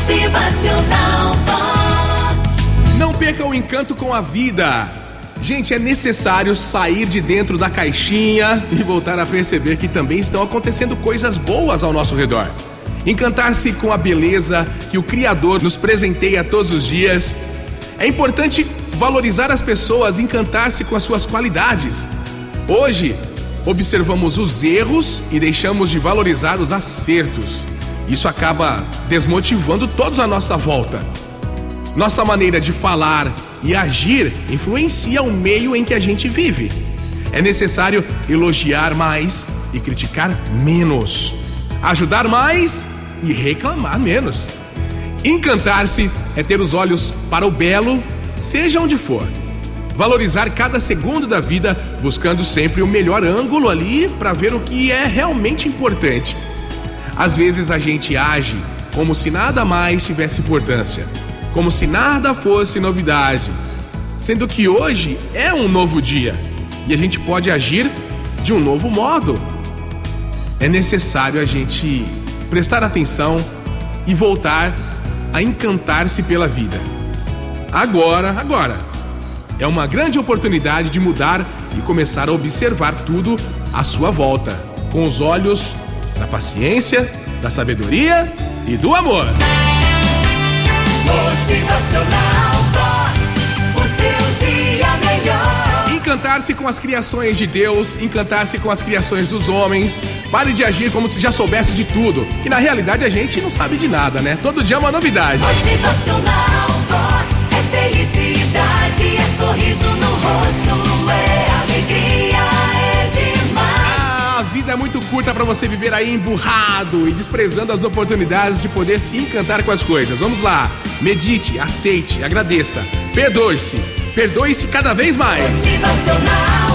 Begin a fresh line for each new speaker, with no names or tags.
Motivacional.
Não perca o encanto com a vida. Gente, é necessário sair de dentro da caixinha e voltar a perceber que também estão acontecendo coisas boas ao nosso redor. Encantar-se com a beleza que o Criador nos presenteia todos os dias. É importante valorizar as pessoas, encantar-se com as suas qualidades. Hoje, observamos os erros e deixamos de valorizar os acertos. Isso acaba desmotivando todos à nossa volta. Nossa maneira de falar e agir influencia o meio em que a gente vive. É necessário elogiar mais e criticar menos, ajudar mais e reclamar menos. Encantar-se é ter os olhos para o belo, seja onde for. Valorizar cada segundo da vida, buscando sempre o melhor ângulo ali para ver o que é realmente importante. Às vezes a gente age como se nada mais tivesse importância, como se nada fosse novidade, sendo que hoje é um novo dia e a gente pode agir de um novo modo. É necessário a gente prestar atenção e voltar a encantar-se pela vida. Agora, agora, é uma grande oportunidade de mudar e começar a observar tudo à sua volta, com os olhos da paciência, da sabedoria e do amor.
Motivacional Vox. O seu dia melhor.
Encantar-se com as criações de Deus, encantar-se com as criações dos homens. Pare de agir como se já soubesse de tudo, que na realidade a gente não sabe de nada, né? Todo dia é uma novidade.
Motivacional Vox. É felicidade,
vida é muito curta para você viver aí emburrado e desprezando as oportunidades de poder se encantar com as coisas. Vamos lá, medite, aceite, agradeça, perdoe-se, perdoe-se cada vez mais.
Motivacional